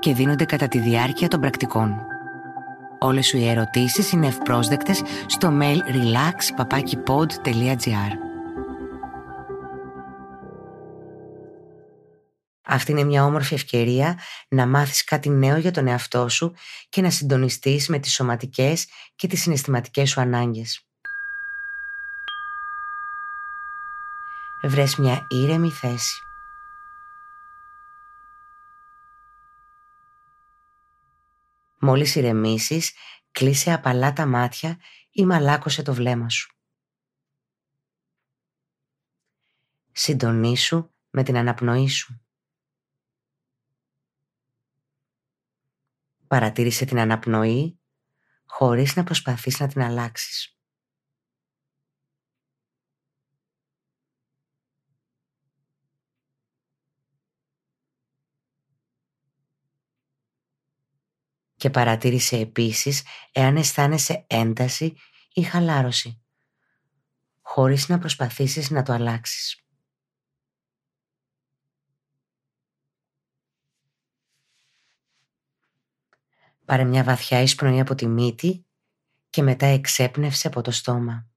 και δίνονται κατά τη διάρκεια των πρακτικών. Όλες σου οι ερωτήσεις είναι ευπρόσδεκτες στο mail relax.papakipod.gr Αυτή είναι μια όμορφη ευκαιρία να μάθεις κάτι νέο για τον εαυτό σου και να συντονιστείς με τις σωματικές και τις συναισθηματικές σου ανάγκες. Βρες μια ήρεμη θέση. Μόλις ηρεμήσεις, κλείσε απαλά τα μάτια ή μαλάκωσε το βλέμμα σου. Συντονίσου με την αναπνοή σου. Παρατήρησε την αναπνοή χωρίς να προσπαθείς να την αλλάξεις. Και παρατήρησε επίσης εάν αισθάνεσαι ένταση ή χαλάρωση, χωρίς να προσπαθήσεις να το αλλάξεις. Πάρε μια βαθιά εισπνοή από τη μύτη και μετά εξέπνευσε από το στόμα.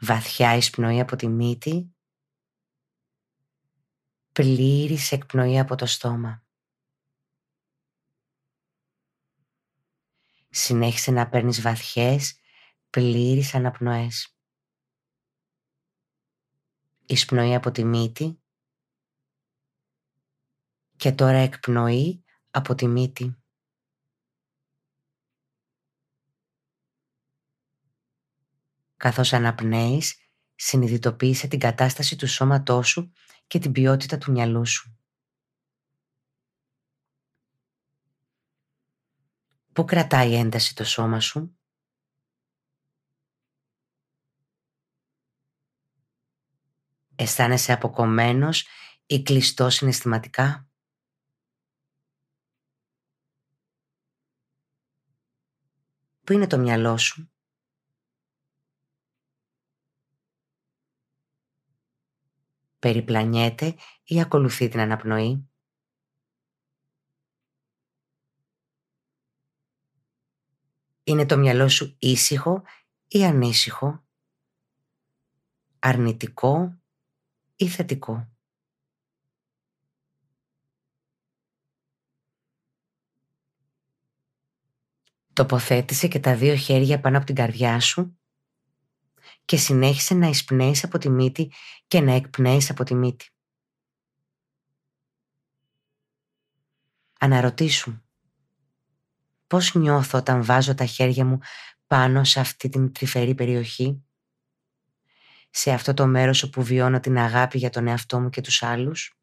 Βαθιά εισπνοή από τη μύτη, πλήρης εκπνοή από το στόμα. Συνέχισε να παίρνεις βαθιές, πλήρεις αναπνοές. Εισπνοή από τη μύτη, και τώρα εκπνοή από τη μύτη. Καθώς αναπνέεις, συνειδητοποίησε την κατάσταση του σώματός σου και την ποιότητα του μυαλού σου. Πού κρατάει ένταση το σώμα σου; Αισθάνεσαι αποκομμένος ή κλειστό συναισθηματικά; Πού είναι το μυαλό σου; Περιπλανιέται ή ακολουθεί την αναπνοή; Είναι το μυαλό σου ήσυχο ή ανήσυχο; Αρνητικό ή θετικό; Τοποθέτησε και τα δύο χέρια πάνω από την καρδιά σου και συνέχισε να εισπνέεις από τη μύτη και να εκπνέεις από τη μύτη. Αναρωτήσου πώς νιώθω όταν βάζω τα χέρια μου πάνω σε αυτή την τρυφερή περιοχή, σε αυτό το μέρος όπου βιώνω την αγάπη για τον εαυτό μου και τους άλλους;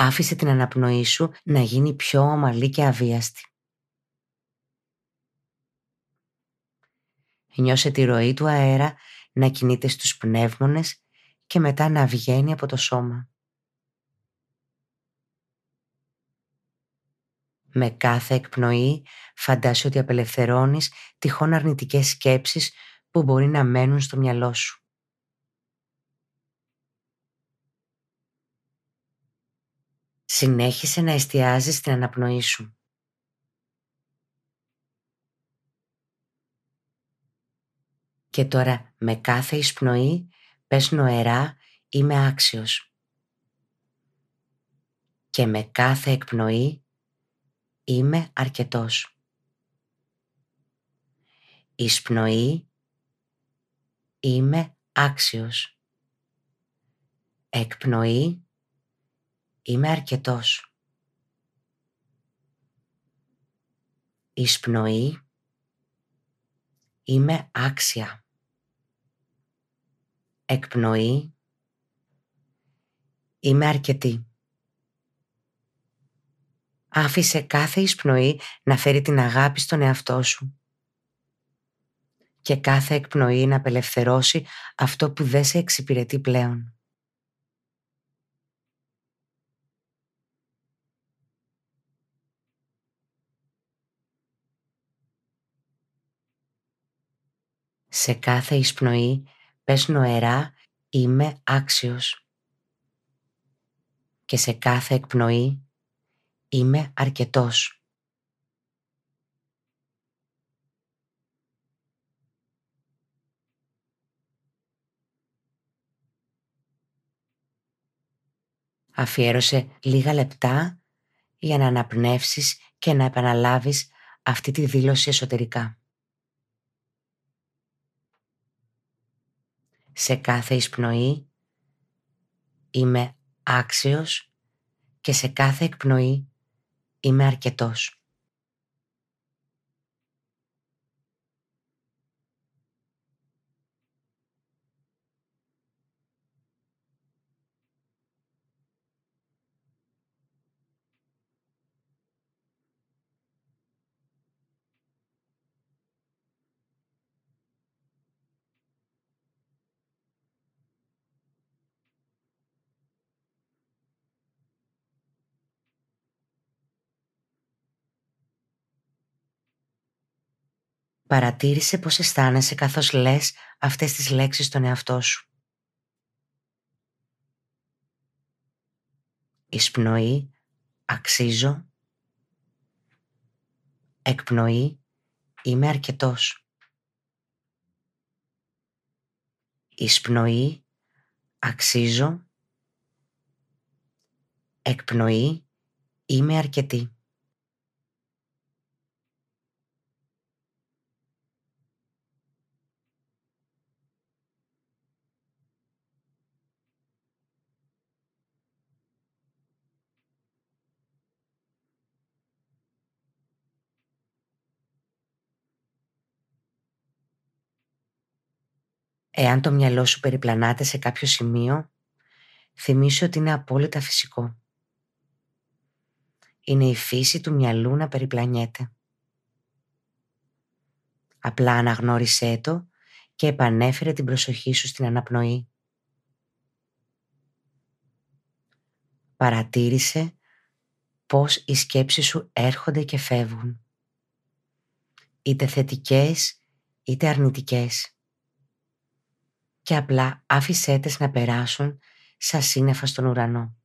Άφησε την αναπνοή σου να γίνει πιο ομαλή και αβίαστη. Νιώσε τη ροή του αέρα να κινείται στους πνεύμονες και μετά να βγαίνει από το σώμα. Με κάθε εκπνοή φαντάσου ότι απελευθερώνεις τυχόν αρνητικές σκέψεις που μπορεί να μένουν στο μυαλό σου. Συνέχισε να εστιάζεις στην αναπνοή σου. Και τώρα με κάθε εισπνοή πες νοερά είμαι άξιος. Και με κάθε εκπνοή είμαι αρκετός. Εισπνοή είμαι άξιος. Εκπνοή Είμαι αρκετός. Εισπνοή. Είμαι άξια. Εκπνοή. Είμαι αρκετή. Άφησε κάθε εισπνοή να φέρει την αγάπη στον εαυτό σου και κάθε εκπνοή να απελευθερώσει αυτό που δεν σε εξυπηρετεί πλέον. Σε κάθε εισπνοή πες νοερά είμαι άξιος και σε κάθε εκπνοή είμαι αρκετός. Αφιέρωσε λίγα λεπτά για να αναπνεύσεις και να επαναλάβεις αυτή τη δήλωση εσωτερικά. Σε κάθε εισπνοή είμαι άξιος και σε κάθε εκπνοή είμαι αρκετός. Παρατήρησε πώς αισθάνεσαι καθώς λες αυτές τις λέξεις στον εαυτό σου. Εισπνοή, αξίζω. Εκπνοή, είμαι αρκετός. Εισπνοή, αξίζω. Εκπνοή, είμαι αρκετή. Εάν το μυαλό σου περιπλανάται σε κάποιο σημείο, θυμίσου ότι είναι απόλυτα φυσικό. Είναι η φύση του μυαλού να περιπλανιέται. Απλά αναγνώρισέ το και επανέφερε την προσοχή σου στην αναπνοή. Παρατήρησε πώς οι σκέψεις σου έρχονται και φεύγουν. Είτε θετικές είτε αρνητικές και απλά άφησέ τες να περάσουν σαν σύννεφα στον ουρανό.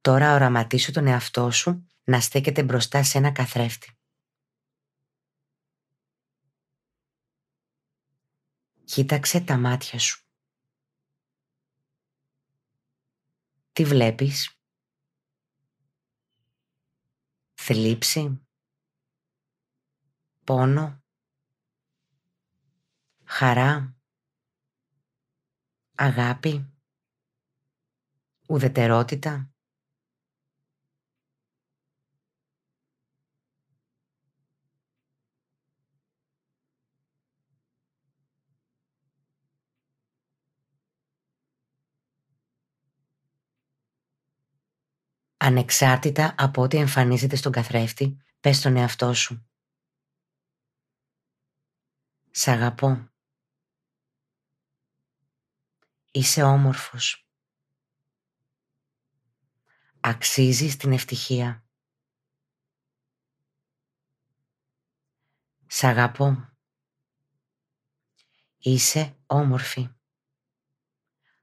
Τώρα οραματίσου τον εαυτό σου να στέκεται μπροστά σε ένα καθρέφτη. Κοίταξε τα μάτια σου. Τι βλέπεις; Θλίψη; Πόνο; Χαρά; Αγάπη; Ουδετερότητα; Ανεξάρτητα από ό,τι εμφανίζεται στον καθρέφτη, πες στον εαυτό σου. Σ' αγαπώ. Είσαι όμορφος. Αξίζεις την ευτυχία. Σ' αγαπώ. Είσαι όμορφη.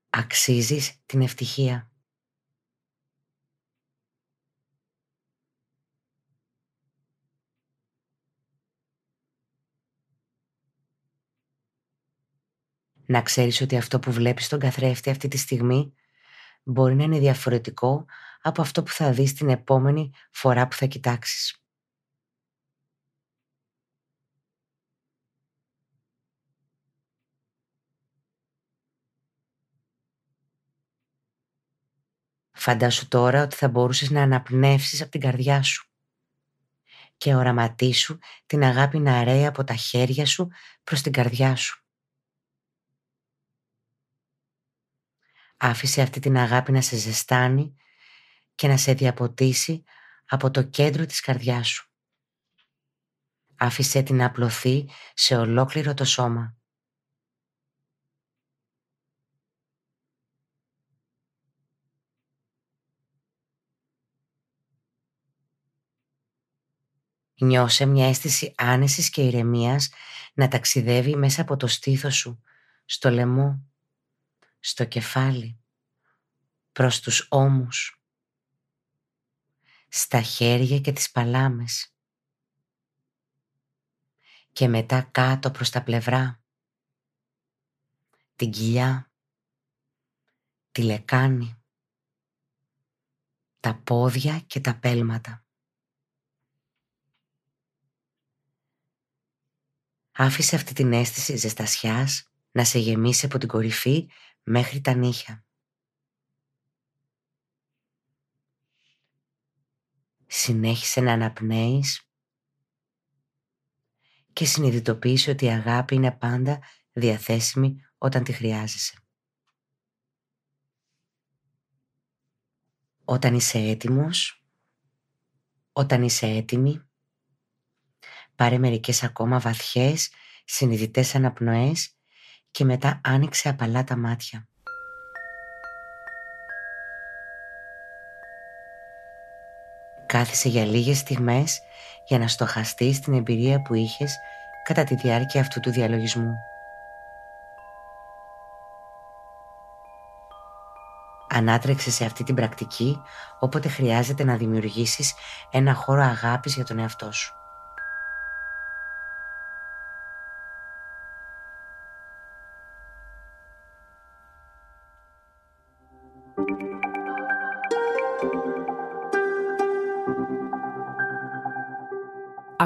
Αξίζεις την ευτυχία. Να ξέρεις ότι αυτό που βλέπεις στον καθρέφτη αυτή τη στιγμή μπορεί να είναι διαφορετικό από αυτό που θα δεις την επόμενη φορά που θα κοιτάξεις. Φαντάσου τώρα ότι θα μπορούσες να αναπνεύσεις από την καρδιά σου και οραματίσου την αγάπη να ρέει από τα χέρια σου προς την καρδιά σου. Άφησε αυτή την αγάπη να σε ζεστάνει και να σε διαποτίσει από το κέντρο της καρδιάς σου. Άφησε την να απλωθεί σε ολόκληρο το σώμα. Νιώσε μια αίσθηση άνεσης και ηρεμίας να ταξιδεύει μέσα από το στήθος σου, στο λαιμό, στο κεφάλι, προς τους ώμους, στα χέρια και τις παλάμες και μετά κάτω προς τα πλευρά, την κοιλιά, τη λεκάνη, τα πόδια και τα πέλματα. Άφησε αυτή την αίσθηση ζεστασιάς να σε γεμίσει από την κορυφή μέχρι τα νύχια. Συνέχισε να αναπνέεις και συνειδητοποίησε ότι η αγάπη είναι πάντα διαθέσιμη όταν τη χρειάζεσαι. Όταν είσαι έτοιμος, όταν είσαι έτοιμη, Πάρε μερικές ακόμα βαθιές, συνειδητές αναπνοές και μετά άνοιξε απαλά τα μάτια. Κάθισε για λίγες στιγμές για να στοχαστείς την εμπειρία που είχες κατά τη διάρκεια αυτού του διαλογισμού. Ανάτρεξε σε αυτή την πρακτική όποτε χρειάζεται να δημιουργήσεις ένα χώρο αγάπης για τον εαυτό σου.